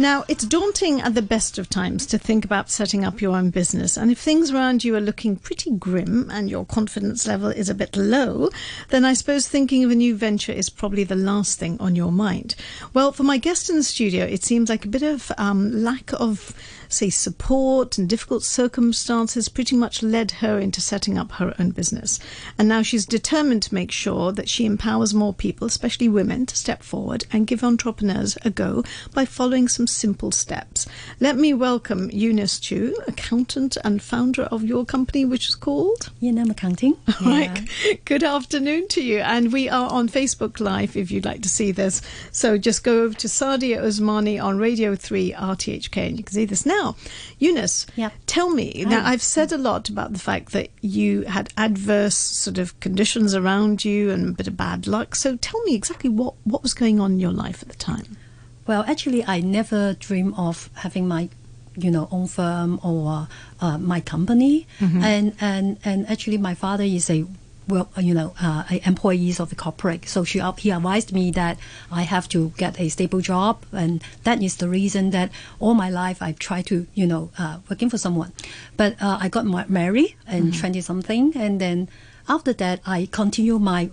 Now, it's daunting at the best of times to think about setting up your own business. And if things around you are looking pretty grim and your confidence level is a bit low, then I suppose thinking of a new venture is probably the last thing on your mind. Well, for my guest in the studio, it seems like a bit of um, lack of say, support and difficult circumstances pretty much led her into setting up her own business. And now she's determined to make sure that she empowers more people, especially women, to step forward and give entrepreneurs a go by following some simple steps. Let me welcome Eunice Chu, accountant and founder of your company, which is called Yinam Accounting. All right. Good afternoon to you. And we are on Facebook Live if you'd like to see this. So just go over to Sadia Osmani on Radio 3 RTHK and you can see this now now, Eunice, yep. tell me. Now, I've said a lot about the fact that you had adverse sort of conditions around you and a bit of bad luck. So tell me exactly what, what was going on in your life at the time. Well, actually, I never dreamed of having my you know own firm or uh, my company mm-hmm. and and and actually my father is a well, you know, uh, employees of the corporate. So she he advised me that I have to get a stable job, and that is the reason that all my life I've tried to, you know, uh, working for someone. But uh, I got married in twenty mm-hmm. something, and then after that I continue my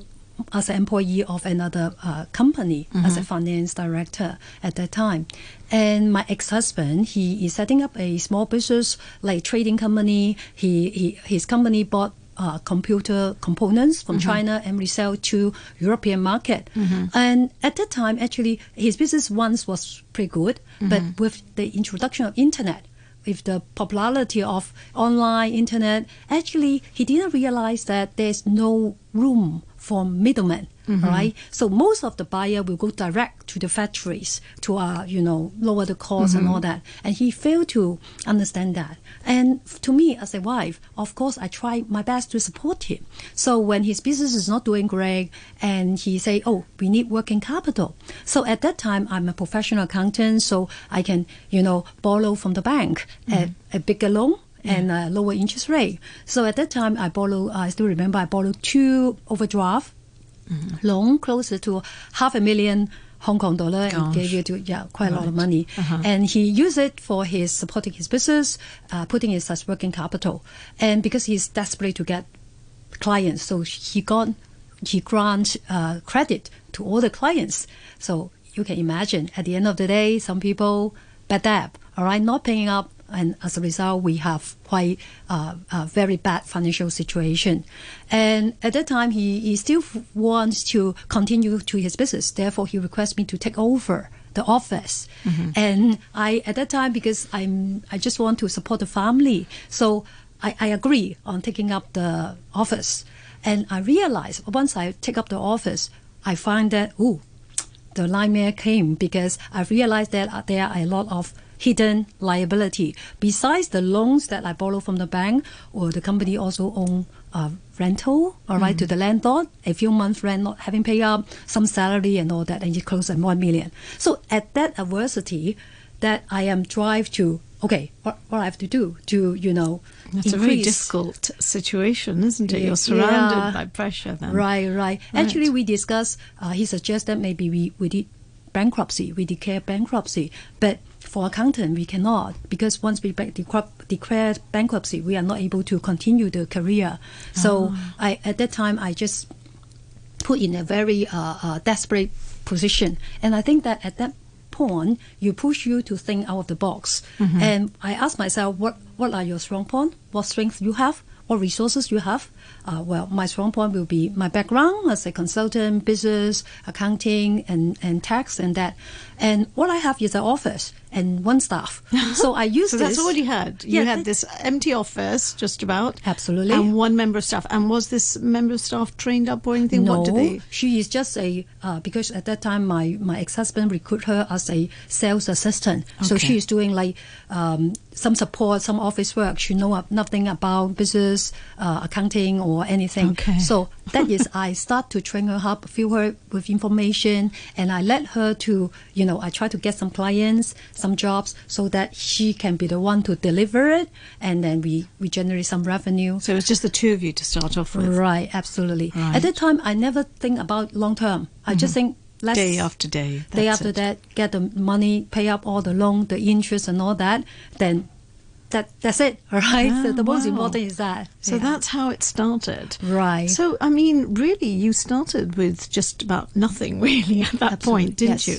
as an employee of another uh, company mm-hmm. as a finance director at that time. And my ex-husband, he is setting up a small business like trading company. He, he his company bought uh, computer components from mm-hmm. China and resell to European market. Mm-hmm. And at that time, actually, his business once was pretty good, mm-hmm. but with the introduction of internet, with the popularity of online internet, actually, he didn't realize that there's no room for middlemen. Mm-hmm. Right, so most of the buyer will go direct to the factories to uh, you know lower the cost mm-hmm. and all that, and he failed to understand that. And to me, as a wife, of course, I try my best to support him. So when his business is not doing great, and he say, "Oh, we need working capital," so at that time, I'm a professional accountant, so I can you know borrow from the bank mm-hmm. at a bigger loan and a lower interest rate. So at that time, I borrow. I still remember I borrowed two overdraft mm-hmm. Loan closer to half a million Hong Kong dollar Gosh. and gave you to yeah quite right. a lot of money. Uh-huh. And he used it for his supporting his business, uh, putting it as working capital. And because he's desperate to get clients, so he got he grant uh, credit to all the clients. So you can imagine at the end of the day, some people bad debt, all right, not paying up and as a result, we have quite uh, a very bad financial situation. And at that time, he, he still wants to continue to his business. Therefore, he requests me to take over the office. Mm-hmm. And I, at that time, because I'm, I just want to support the family, so I, I agree on taking up the office. And I realized once I take up the office, I find that, oh, the nightmare came because I realized that there are a lot of hidden liability. Besides the loans that I borrow from the bank, or the company also own uh, rental, all right, mm. to the landlord, a few months rent not having paid up, some salary and all that, and you close at one million. So at that adversity, that I am drive to okay, what, what I have to do to you know. That's increase. a very difficult situation, isn't it? You're surrounded yeah. by pressure. Then right, right, right. Actually, we discussed. Uh, he suggested maybe we we did bankruptcy, we declare bankruptcy, but for accountant, we cannot because once we declare bankruptcy, we are not able to continue the career. So oh. I, at that time, I just put in a very uh, uh, desperate position, and I think that at that point, you push you to think out of the box. Mm-hmm. And I ask myself, what what are your strong points? What strengths you have? What resources you have? Uh, well, my strong point will be my background as a consultant, business, accounting, and, and tax, and that. And what I have is an office and one staff. So I use so this. that's all you had. You yeah, had this empty office, just about. Absolutely. And one member of staff. And was this member of staff trained up or anything? No, what did they? she is just a uh, because at that time my my ex husband recruited her as a sales assistant. Okay. So she is doing like um, some support, some office work. She know nothing about business, uh, accounting, or anything. Okay. So that is I start to train her up, fill her with information, and I let her to you know I try to get some clients some jobs so that she can be the one to deliver it and then we, we generate some revenue. So it's just the two of you to start off with? Right, absolutely. Right. At that time, I never think about long term. I mm-hmm. just think let's Day after day. day after it. that get the money, pay up all the loan, the interest and all that, then that that's it. All right. so Ah, the most important is that. So Yeah. that's how it started. right. So, I mean, really, you started with just about nothing, really, at that Absolutely, point, didn't yes. you?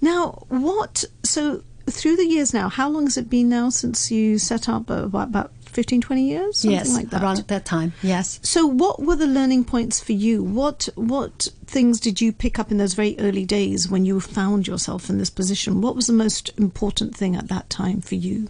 Now, what, so through the years now, how long has it been now since you set up? Uh, what, about 15, 20 years? Something yes, like that. around that time. Yes. So, what were the learning points for you? What what things did you pick up in those very early days when you found yourself in this position? What was the most important thing at that time for you?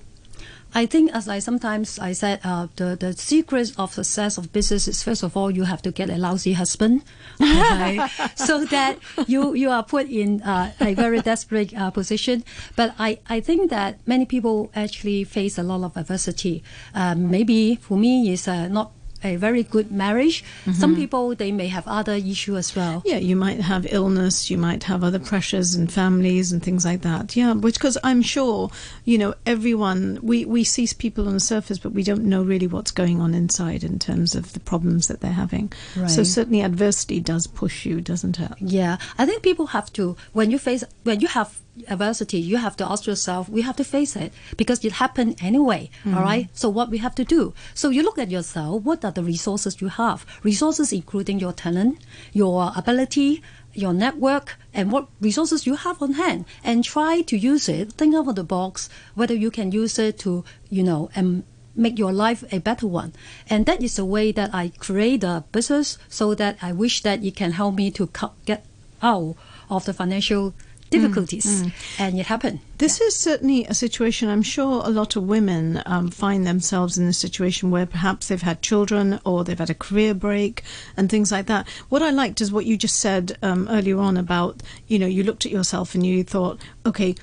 I think, as I sometimes I said, uh, the the secret of success of business is first of all you have to get a lousy husband, okay? so that you you are put in uh, a very desperate uh, position. But I, I think that many people actually face a lot of adversity. Um, maybe for me, is uh, not a very good marriage. Some mm-hmm. people they may have other issue as well. Yeah, you might have illness, you might have other pressures and families and things like that. Yeah, because I'm sure, you know, everyone, we, we see people on the surface, but we don't know really what's going on inside in terms of the problems that they're having. So certainly adversity does push you, doesn't it? Yeah, I think people have to when you face when you have adversity, you have to ask yourself, we have to face it because it happened anyway. Mm. all right. So what we have to do? So you look at yourself. What are the resources you have? Resources including your talent, your ability. Your network and what resources you have on hand, and try to use it. Think out of the box whether you can use it to, you know, and make your life a better one. And that is the way that I create a business so that I wish that it can help me to get out of the financial difficulties. And it happened. This is certainly a situation I'm sure a lot of women um, find themselves in a situation where perhaps they've had children or they've had a career break and things like that. What I liked is what you just said um, earlier on about, you know, you looked at yourself and you thought, okay,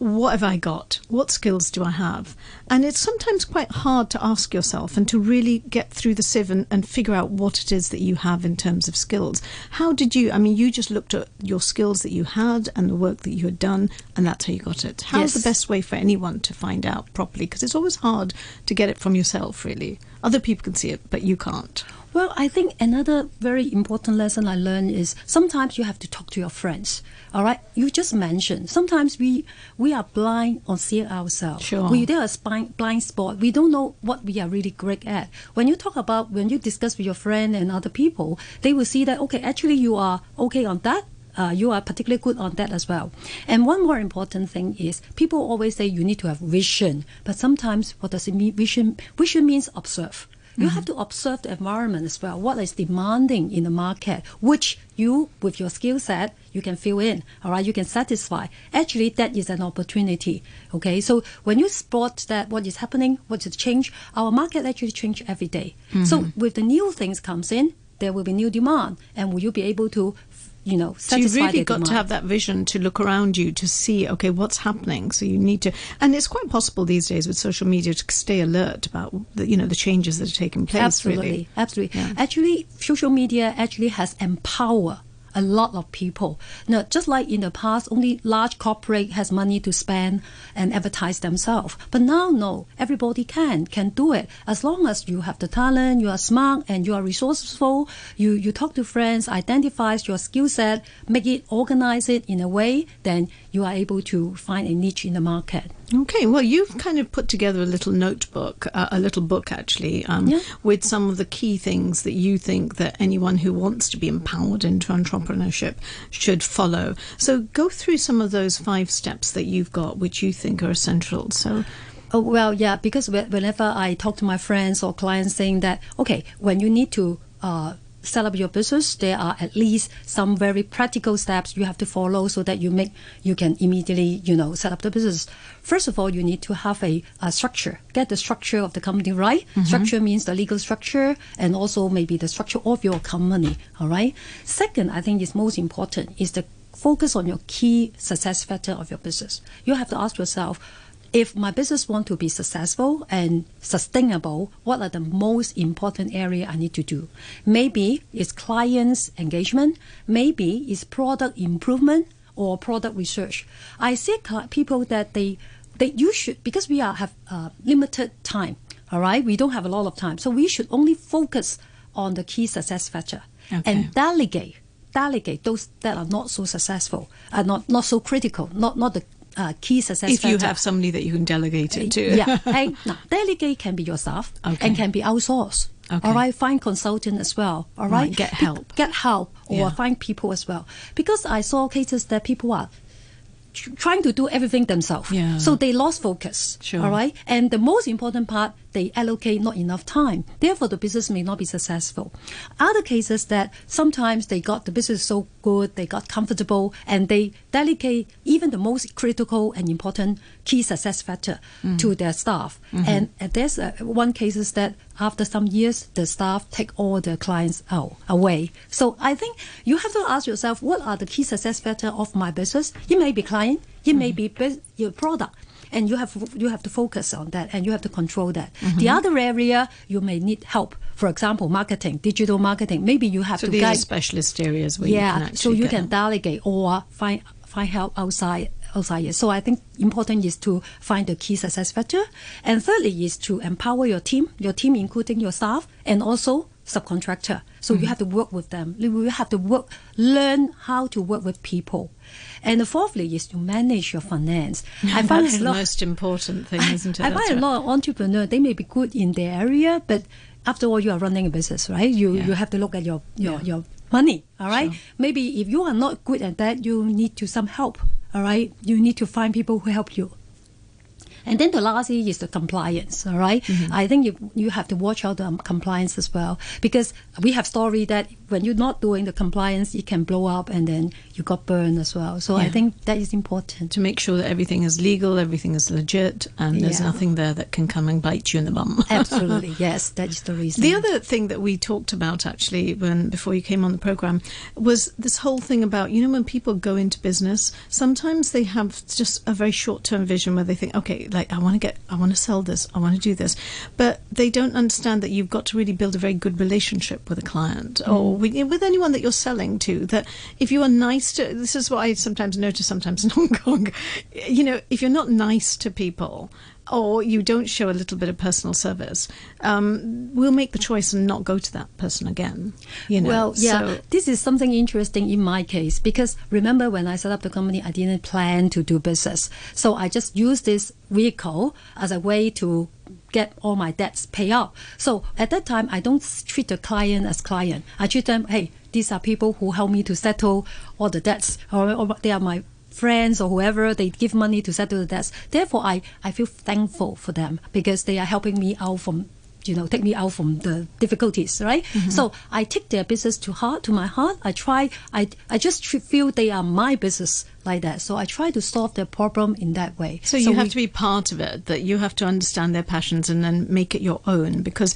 what have I got? What skills do I have? And it's sometimes quite hard to ask yourself and to really get through the sieve and, and figure out what it is that you have in terms of skills. How did you, I mean, you just looked at your skills that you had and the work that you had done, and that's how you got it. How's Yes. the best way for anyone to find out properly? Because it's always hard to get it from yourself, really. Other people can see it, but you can't. Well, I think another very important lesson I learned is sometimes you have to talk to your friends. All right, you just mentioned sometimes we we are blind on seeing ourselves. Sure. We there are blind blind spot. We don't know what we are really great at. When you talk about when you discuss with your friend and other people, they will see that okay, actually you are okay on that. Uh, you are particularly good on that as well. And one more important thing is people always say you need to have vision, but sometimes what does it mean? Vision vision means observe. You have to observe the environment as well. What is demanding in the market, which you, with your skill set, you can fill in. All right, you can satisfy. Actually, that is an opportunity. Okay, so when you spot that what is happening, what is change, our market actually change every day. So mm-hmm. with the new things comes in, there will be new demand, and will you be able to, you know, So you've really got to have that vision to look around you to see, okay, what's happening. So you need to, and it's quite possible these days with social media to stay alert about the, you know, the changes that are taking place. absolutely Really. absolutely Yeah. actually social media actually has empowered a lot of people. Now just like in the past only large corporate has money to spend and advertise themselves. But now no everybody can can do it. As long as you have the talent you are smart and you are resourceful you you talk to friends identify your skill set make it organize it in a way then you are able to find a niche in the market Okay, well, you've kind of put together a little notebook, uh, a little book actually, um, Yeah. with some of the key things that you think that anyone who wants to be empowered into entrepreneurship should follow. So go through some of those five steps that you've got, which you think are essential. So, Oh, well, yeah, because whenever I talk to my friends or clients saying that, okay, when you need to uh, set up your business, there are at least some very practical steps you have to follow so that you make you can immediately, you know, set up the business. First of all, you need to have a, a structure. Get the structure of the company right. Mm-hmm. Structure means the legal structure and also maybe the structure of your company. All right. Second, I think is most important is the focus on your key success factor of your business. You have to ask yourself, if my business want to be successful and sustainable, what are the most important area I need to do? Maybe it's clients engagement, maybe it's product improvement or product research. I see people that they they you should because we are have uh, limited time. All right, we don't have a lot of time, so we should only focus on the key success factor Okay. and delegate delegate those that are not so successful, are not not so critical, not not the uh, key success if you have somebody that you can delegate it to. yeah, and now delegate can be yourself Okay. and can be outsourced. Okay. All right, find consultant as well. All Right, right, get Be- help. get help, or Yeah. find people as well. Because I saw cases that people are tr- trying to do everything themselves. Yeah. So they lost focus. Sure. All right. And the most important part, they allocate not enough time. Therefore, the business may not be successful. Other cases that sometimes they got the business so good, they got comfortable, and they delegate even the most critical and important key success factor to their staff. And uh, there's uh, one cases that after some years, the staff take all the clients out away. So I think you have to ask yourself, what are the key success factor of my business? It may be client, it may be bus- your product. And you have you have to focus on that, and you have to control that. Mm-hmm. The other area you may need help. For example, marketing, digital marketing. Maybe you have So to these guide are specialist areas where you can yeah, actually so you can help. delegate or find find help outside outside. it. So I think important is to find the key success factor, and thirdly is to empower your team, your team including your staff, and also subcontractor. So Mm-hmm. you have to work with them. You have to work, learn how to work with people, and the fourthly is to manage your finance. I find That's a the most important thing, isn't it? I find a right. lot of entrepreneurs they may be good in their area, but after all, you are running a business, right? You Yeah. you have to look at your your, Yeah. your money, all right? Sure. Maybe if you are not good at that, you need to some help, all right? You need to find people who help you. And then the last is the compliance, all right? Mm-hmm. I think you, you have to watch out the um, compliance as well because we have story that when you're not doing the compliance, it can blow up and then you got burned as well. So I think that is important. to make sure that everything is legal, everything is legit, and there's Yeah. nothing there that can come and bite you in the bum. Absolutely, yes, that is the reason. The other thing that we talked about actually when before you came on the program was this whole thing about you know when people go into business sometimes they have just a very short term vision where they think okay like I want to get I want to sell this I want to do this. But they don't understand that you've got to really build a very good relationship with a client or mm. with, with anyone that you're selling to that if you are nice to this is what I sometimes notice sometimes in Hong Kong you know if you're not nice to people or you don't show a little bit of personal service, um, we'll make the choice and not go to that person again. You know, Well, yeah, So, this is something interesting in my case because remember when I set up the company, I didn't plan to do business. So I just used this vehicle as a way to get all my debts paid up. So at that time, I don't treat the client as client. I treat them, hey, these are people who help me to settle all the debts, or, or they are my friends or whoever they give money to settle the debts. Therefore i i feel thankful for them because they are helping me out from you know take me out from the difficulties right? Mm-hmm. So i take their business to heart to my heart. I try i i just tr- feel they are my business like that. So i try to solve their problem in that way. So you have to be part of it. That you have to understand their passions and then make it your own because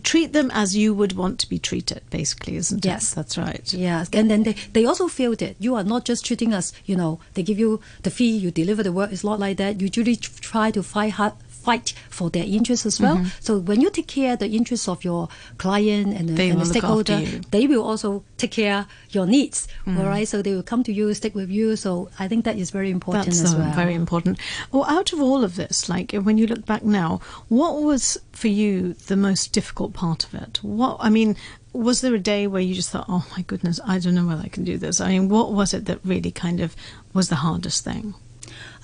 treat them as you would want to be treated. Basically, isn't Yes. it? Yes, that's right. Yes, and then they, they also feel that you are not just treating us, you know, they give you the fee, you deliver the work. It's not like that. You usually try to fight hard, fight for their interests as well. So when you take care of the interests of your client and the, and the will look after stakeholder, they will also take care your needs. All right, so they will come to you, stick with you. So I think that is very important That's as uh, well. very important. Well, out of all of this, like when you look back now, what was for you the most difficult part of it? What I mean, was there a day where you just thought, "Oh my goodness, I don't know whether I can do this"? I mean, what was it that really kind of was the hardest thing?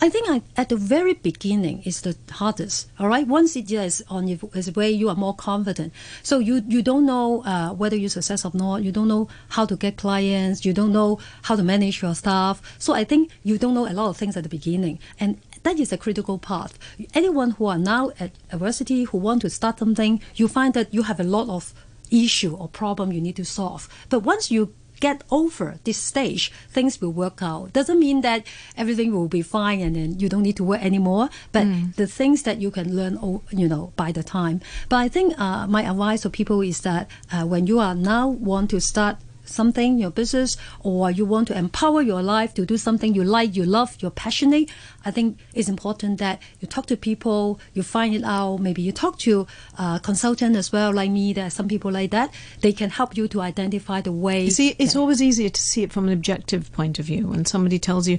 I think I, at the very beginning is the hardest. All right, once it is on its way, you are more confident. So you you don't know uh, whether you're success or not. You don't know how to get clients. You don't know how to manage your staff. So I think you don't know a lot of things at the beginning, and that is a critical path. Anyone who are now at university who want to start something, you find that you have a lot of issue or problem you need to solve. But once you get over this stage, things will work out. Doesn't mean that everything will be fine and then you don't need to work anymore. But the things that you can learn, you know, by the time. But I think uh, my advice to people is that uh, when you are now want to start something, your business, or you want to empower your life to do something you like, you love, you're passionate, I think it's important that you talk to people, you find it out. Maybe you talk to a consultant as well, like me. There are some people like that. They can help you to identify the way. You see, it's always easier to see it from an objective point of view. When somebody tells you,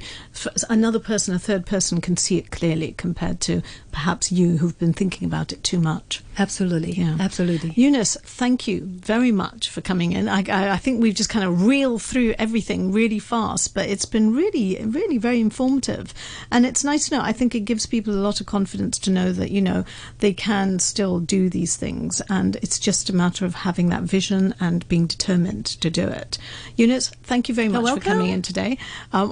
another person, a third person can see it clearly compared to perhaps you who've been thinking about it too much. Absolutely, Yeah. absolutely. Eunice, thank you very much for coming in. I, I, I think we've just kind of reeled through everything really fast, but it's been really, really very informative. And it's nice to know. I think it gives people a lot of confidence to know that, you know, they can still do these things. And it's just a matter of having that vision and being determined to do it. Eunice, thank you very much for coming in today. Um,